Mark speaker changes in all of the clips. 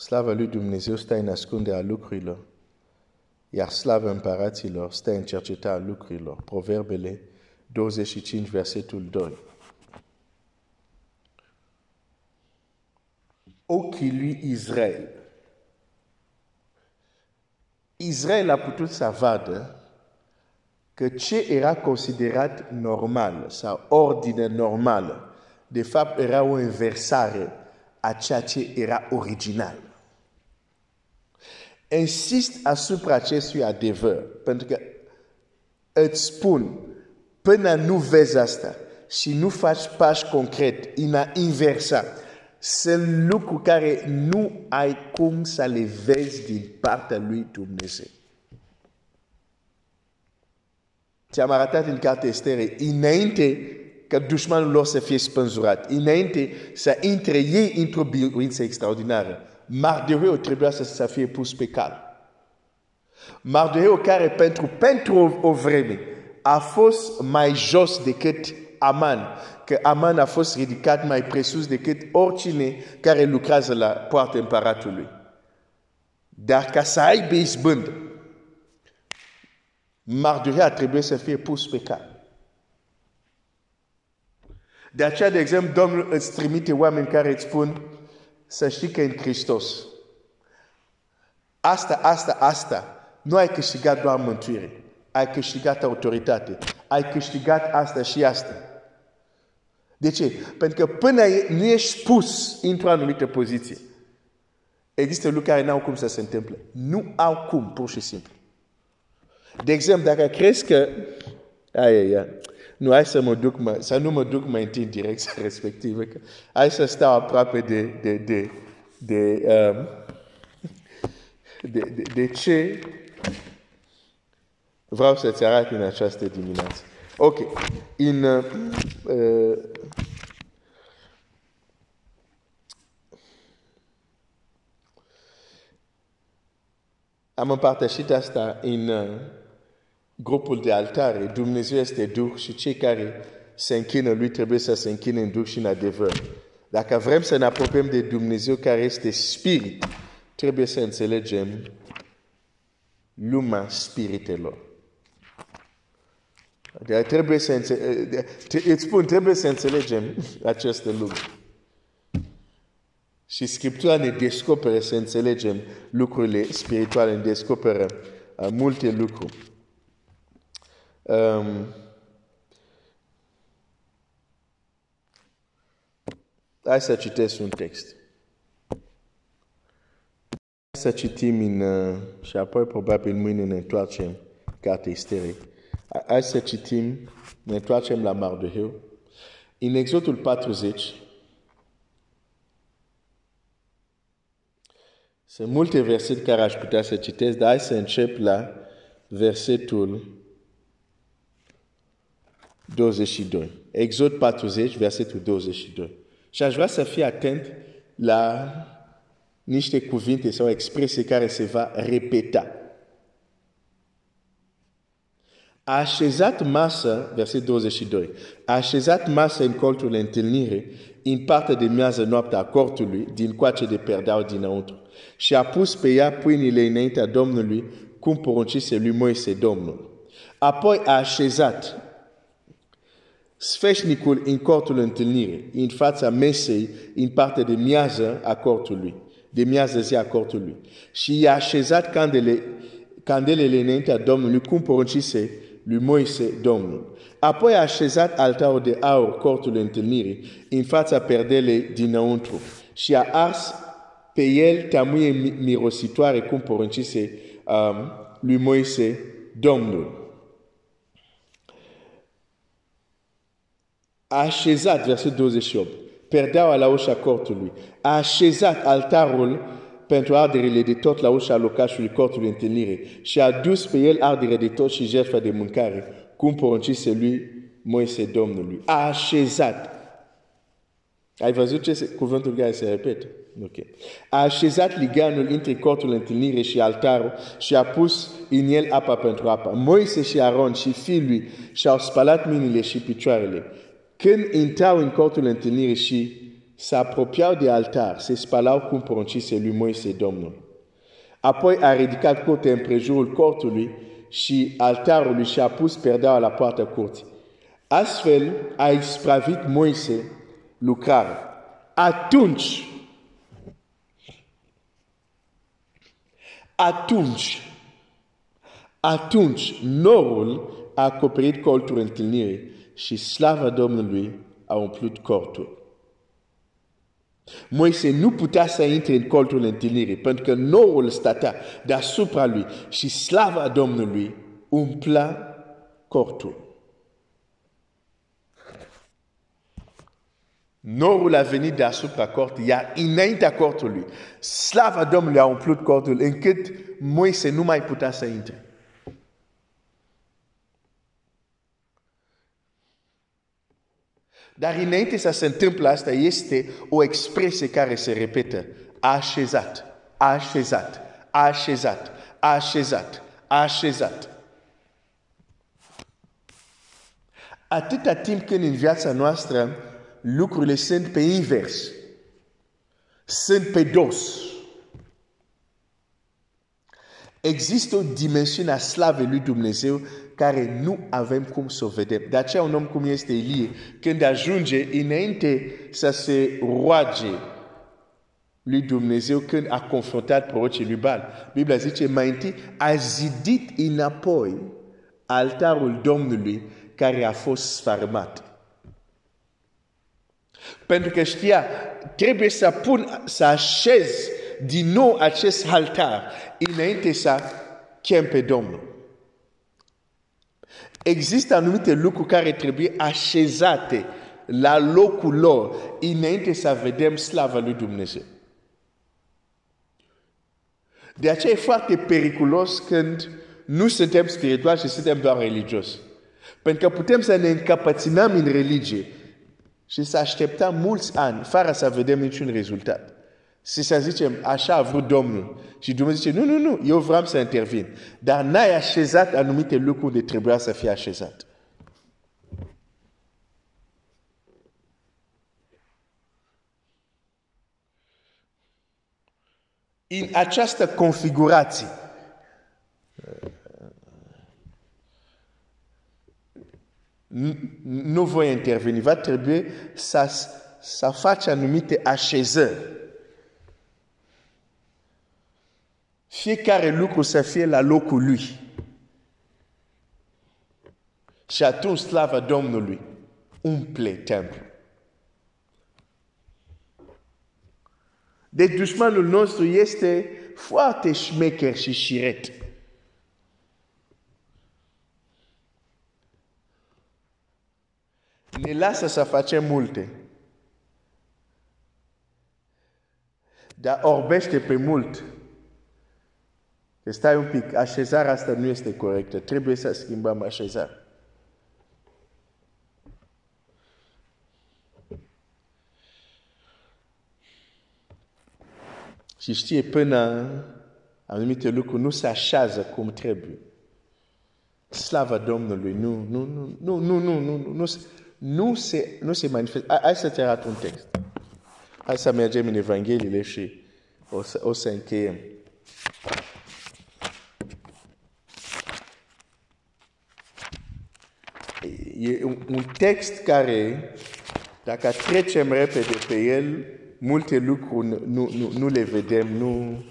Speaker 1: Slava lui Dumnezeu stă în ascunderea lucrurilor, iar slava împăraților stă în cercetarea lucrurilor. Proverbele 25, versetul 2. Ochii lui Israel. Israel a putut să vadă că ce era considerat normal sau ordine normală, de fapt era o inversare a ceea ce era original. Insist asupra acestui adevăr, pentru că îți spun, până nu vezi asta și nu faci pași concret în a inversa, sunt lucruri care nu ai cum să le vezi din partea lui Dumnezeu. Ți-am arătat în cartea Estere, înainte ca dușmanul lor să fie spânzurat, înainte să intre ei într-o biruință extraordinară, Mardoheu trebuia să, să fie pus pe cal. Mardoheu care pentru, pentru o, o vreme a fost mai jos decât Aman, că Aman a fost ridicat mai presus decât oricine care lucrează la poarta împăratului. Dar ca să aibă izbândă, Mardoheu trebuie să fie pus pe cal. De aceea, de exemplu, să știi că în Hristos. Asta, asta, asta, nu ai câștigat doar mântuire. Ai câștigat autoritate. Ai câștigat asta și asta. De ce? Pentru că până nu ești pus într-o anumită poziție, există lucruri care nu au cum să se întâmple. Nu au cum, pur și simplu. De exemplu, dacă crezi că... Aia, aia. Nu, hai să mă duc, mă, să nu mă duc mai întâi în direcția respectivă. Că hai să stau aproape de, de, de, de, um, de, de, de ce vreau să-ți arăt în această dimineață. Ok. In, uh, uh, am împărtășit asta în uh, grupul de altare, Dumnezeu este Duh și cei care se închină Lui trebuie să se închină în Duh și în adevăr. Dacă vrem să ne apropiem de Dumnezeu care este Spirit, trebuie să înțelegem lumea spiritelor. De trebuie să înțelegem, îți spun, trebuie să înțelegem această lume. Și Scriptura ne descoperă să înțelegem lucrurile spirituale, ne descoperă uh, multe lucruri. Um, hai să citesc un text. Hai să citim în, uh, și apoi probabil mâine ne întoarcem cartea isteric. Hai să citim, ne întoarcem la Mardoheu. În Exodul 40, sunt multe versete care aș putea să citesc, dar hai să încep la versetul 22. Exod 40, versetul 22. Și aș vrea să fii atent la niște cuvinte sau expresii care se va repeta. A așezat masă, verset 22, a așezat masă în colțul întâlnire, în partea de miază noaptea a cortului, din coace de perdau dinăuntru. Și a pus pe ea pâinile înaintea Domnului, cum poruncise lui Moise Domnul. Apoi a așezat sfeșnicul în cortul întâlnirii, în fața mesei, în partea de miază a cortului, de miază zi a cortului. Și i-a așezat candele, candelele înaintea Domnului, cum poruncise lui Moise Domnul. Apoi a așezat altarul de aur, cortul întâlnirii, în fața perdelei dinăuntru și a ars pe el tamuie mirositoare, cum poruncise um, lui Moise Domnul. A așezat, verset 28, perdeaua la ușa cortului, a așezat altarul pentru arderile de tot la ușa locașului cortului întâlnire și a dus pe el ardere de tot și jertfa de mâncare, cum poruncise lui Moise Domnului. A așezat. Ai văzut ce cuvântul care se repetă? Ok. A așezat liganul între cortul întâlnire și altarul și a pus în el apa pentru apa. Moise și Aron și fiul lui și-au spălat mâinile și picioarele când intrau în cortul întâlnirii și se apropiau de altar, se spalau cum poruncise lui Moise Domnul. Apoi a ridicat curtea împrejurul cortului și altarului și a pus perdeaua la poartă curții. Astfel a ispravit Moise lucrarea. Atunci, atunci, atunci, norul a acoperit colțul întâlnirii și slava Domnului a umplut cortul. Moise nu putea să intre în colțul întâlnirii, pentru că norul stătea deasupra lui și slava Domnului umpla cortul. Norul a venit deasupra cortului, iar înaintea cortului, slava Domnului a umplut cortul, încât Moise nu mai putea să intre. Dar înainte să se întâmple asta, este o expresie care se repetă. Așezat, așezat, așezat, așezat, așezat. Atâta timp când în viața noastră lucrurile sunt pe invers, sunt pe dos. Există o dimensiune a slavei lui Dumnezeu care nu avem cum să o vedem. De aceea un om cum este Elie, când ajunge înainte să se roage lui Dumnezeu când a confruntat prorocii lui Baal. Biblia zice mai întâi a zidit înapoi altarul Domnului care a fost sfarmat. Pentru că știa, trebuie să pun, să așez din nou acest altar înainte să chem pe Domnul. Există anumite lucruri care trebuie așezate la locul lor înainte să vedem slava lui Dumnezeu. De aceea e foarte periculos când nu suntem spirituali și suntem doar religios. Pentru că putem să ne încapățânăm în religie și să așteptăm mulți ani fără să vedem niciun rezultat. Și să zicem, așa a vrut Domnul. Și Dumnezeu zice, nu, nu, nu, eu vreau să intervin. Dar n-ai așezat anumite lucruri de trebuia să fie așezat. În această configurație, nu voi interveni, va trebui să, să faci anumite așezări. Fiecare lucru să fie la locul lui. Și atunci slava Domnului umple templu. Deci dușmanul nostru este foarte șmecher și șiret. Ne lasă să facem multe. Dar orbește pe mult. Că stai un pic, așezarea asta nu este corectă. Trebuie să schimbăm așezarea. Și știe până anumite lucruri nu se așează cum trebuie. Slava Domnului, nu, nu, nu, nu, nu, nu, nu, nu, nu, nu se, nu se manifestă. Hai să te arăt un text. Hai să mergem în Evangheliile și o să, o să încheiem. Un, un text care, dacă trecem repede pe el, multe lucruri nu, nu, nu le vedem, nu,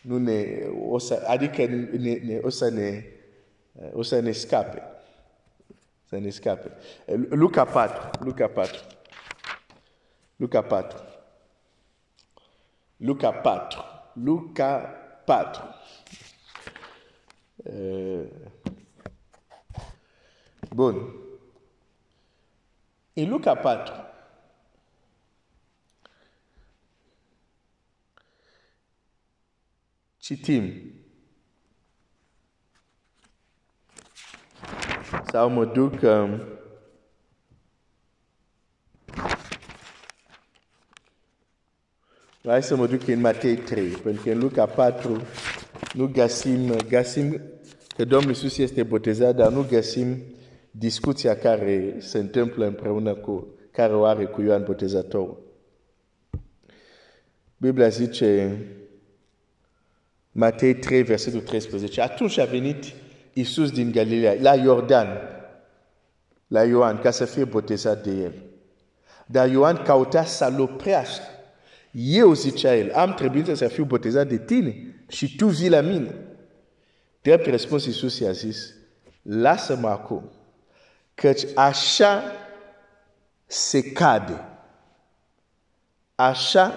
Speaker 1: nu ne, o să, adică ne, ne, o să ne, o să ne scape. Să ne scape. Luca 4, Luca 4. Luca 4. Luca 4. Luca 4. Uh, bun. În Luca 4. Citim. Sau mă duc um, Hai să mă duc în Matei 3, pentru că în Luca 4 nu găsim, găsim că Domnul Iisus este botezat, dar nu găsim discuția care se întâmplă împreună cu, care o are cu Ioan Botezatorul. Biblia zice, Matei 3, versetul 13, atunci a venit Iisus din Galileea, la Iordan, la Ioan, ca să fie botezat de el. Dar Ioan cauta să-l oprească. Eu, zicea el, am trebuit să fiu botezat de tine și tu vii la mine. Drept răspuns, Iisus i-a zis, lasă-mă acum, căci așa se cade. Așa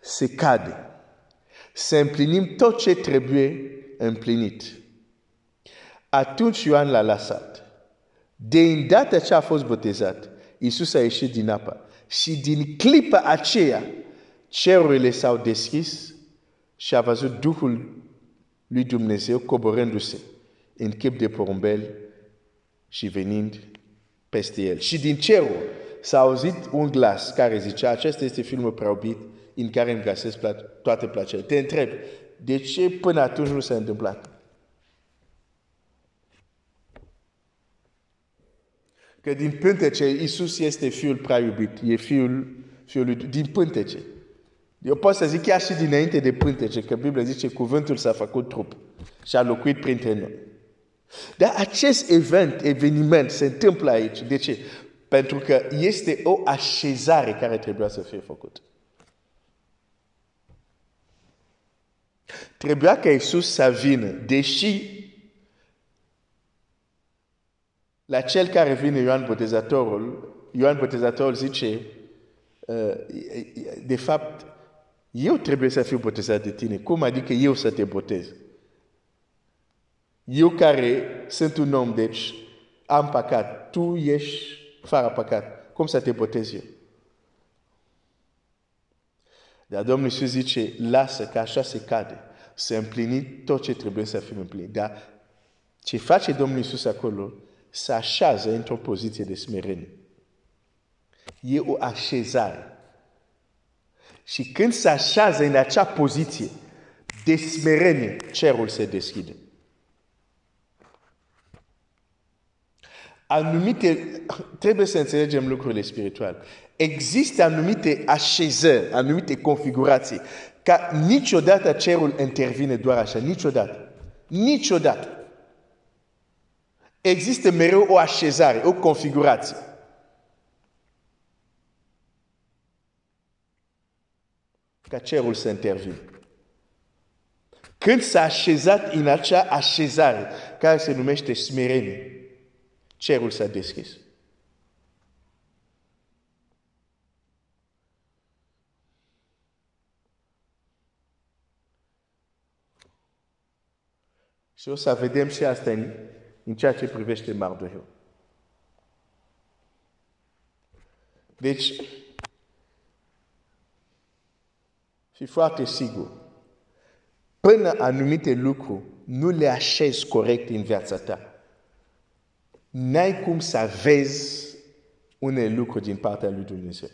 Speaker 1: se cade. Să împlinim tot ce trebuie împlinit. Atunci Ioan l-a lăsat. De îndată ce a fost botezat, Iisus a ieșit din apă. Și din clipa aceea, cerurile s-au deschis și a văzut Duhul lui Dumnezeu coborându-se în chip de porumbel și venind peste el. Și din cerul s-a auzit un glas care zicea, acesta este filmul preobit în care îmi găsesc toate plăcerile. Te întreb, de ce până atunci nu s-a întâmplat? Că din pântece, Iisus este fiul prea iubit, e fiul, fiul lui, din pântece. Eu pot să zic chiar și dinainte de pântece, că Biblia zice cuvântul s-a făcut trup și a locuit printre noi. Dar acest event, eveniment se întâmplă aici. De ce? Pentru că este o așezare care trebuia să fie făcută. Trebuia ca Iisus să vină, deși la cel care vine Ioan Botezatorul, Ioan Botezatorul zice, uh, de fapt, eu trebuie să fiu botezat de tine. Cum adică eu să te botez? Eu care sunt un om, deci am păcat. Tu ești fără păcat. Cum să te botez eu? Dar Domnul Iisus zice, lasă că așa se cade. Să împlini tot ce trebuie să fie împlinit. Dar ce face Domnul Iisus acolo, să așează într-o poziție de smerenie. E o așezare. Și când se așează în acea poziție de smerenie, cerul se deschide. Anumite, trebuie să înțelegem lucrurile spirituale. Există anumite așezări, anumite configurații, ca niciodată cerul intervine doar așa, niciodată. Niciodată. Există mereu o așezare, o configurație. Ca cerul să intervine. Când s-a așezat în acea așezare, care se numește smerenie, cerul s-a deschis. Și o să vedem și asta în în ceea ce privește Mardoheu. Deci, fi foarte sigur, până anumite lucruri nu le așezi corect în viața ta, n-ai cum să vezi unele lucruri din partea lui Dumnezeu.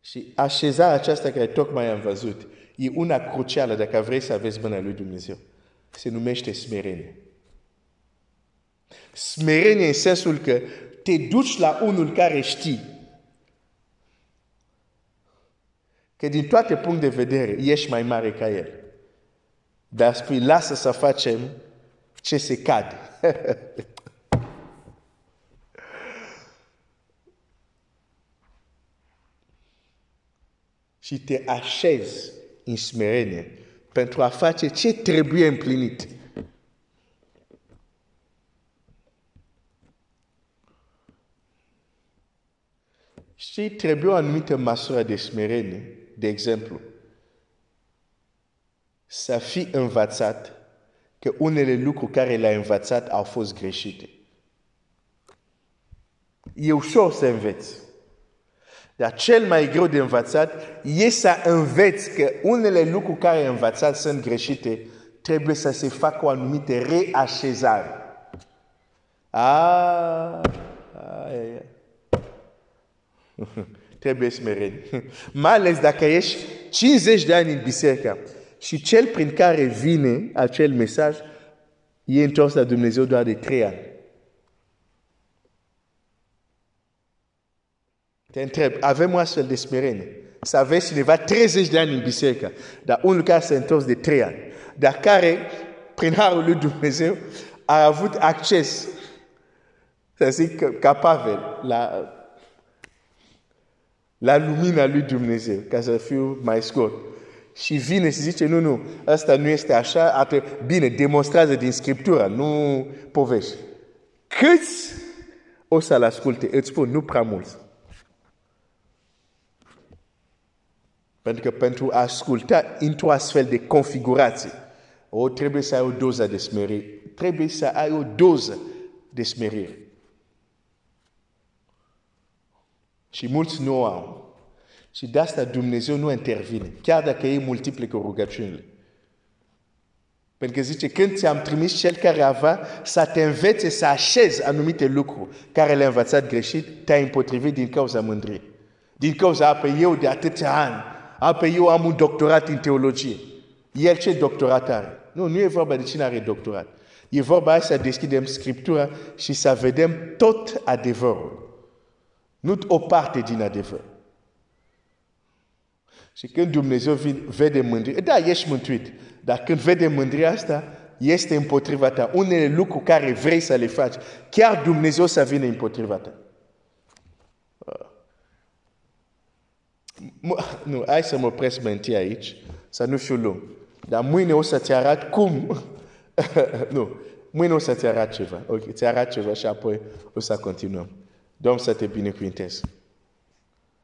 Speaker 1: Și așezarea aceasta care tocmai am văzut, e una crucială dacă vrei să aveți mâna lui Dumnezeu. Se numește smerenie. Smerenie în sensul că te duci la unul care știi că din toate puncte de vedere ești mai mare ca el. Dar spui, lasă să facem ce se cade. și te așezi în smerenie pentru a face ce trebuie împlinit. Și trebuie o anumită măsură de smerenie, de exemplu, să fi învățat că unele lucruri care le-a învățat au fost greșite. E ușor să înveți. Dar cel mai greu de învățat e să înveți că unele lucruri care ai învățat sunt greșite, trebuie să se facă o anumită reașezare. Ah, ah, yeah. trebuie smerenie. Mai ales dacă ești 50 de ani în biserică și cel prin care vine acel mesaj e întors la Dumnezeu doar de 3 ani. Te întreb, avem o astfel de smerenie? Să aveți cineva 30 de ani în biserică, dar unul care s-a întors de 3 ani, dar care, prin harul lui Dumnezeu, a avut acces, să zic, ca Pavel, la, la lumina lui Dumnezeu, ca să fiu mai scurt. Și vine și zice, nu, nu, asta nu este așa, atunci, bine, demonstrează din Scriptură, nu povești. Câți o să-l asculte? Îți spun, nu prea mulți. Pentru că pentru a asculta într-o astfel de configurație, o trebuie să ai o doză de smerire. Trebuie să ai o doză de smerire. Și mulți nu au. Și de asta Dumnezeu nu intervine, chiar dacă ei multiplică rugăciunile. Pentru că zice, când ți-am trimis cel care avea să te învețe să așezi anumite lucruri care le-a învățat greșit, te-ai împotrivit din cauza mândriei. Din cauza, apă eu de atâția ani, apă eu am un doctorat în teologie. El ce doctorat are? Nu, nu e vorba de cine are doctorat. E vorba să deschidem Scriptura și să vedem tot adevărul. Nu o parte din adevăr. Și când Dumnezeu vede mândrie, da, ești mântuit, dar când vede mândria asta, este împotriva ta. Unele lucruri care vrei să le faci, chiar Dumnezeu să vină împotriva ta. Nu, hai să mă opresc mai întâi aici, să nu fiu lung. Dar mâine o să-ți arăt cum. nu, mâine o să-ți arăt ceva. Ok, ți arăt ceva și apoi o să continuăm. Domnul să te binecuvinteze.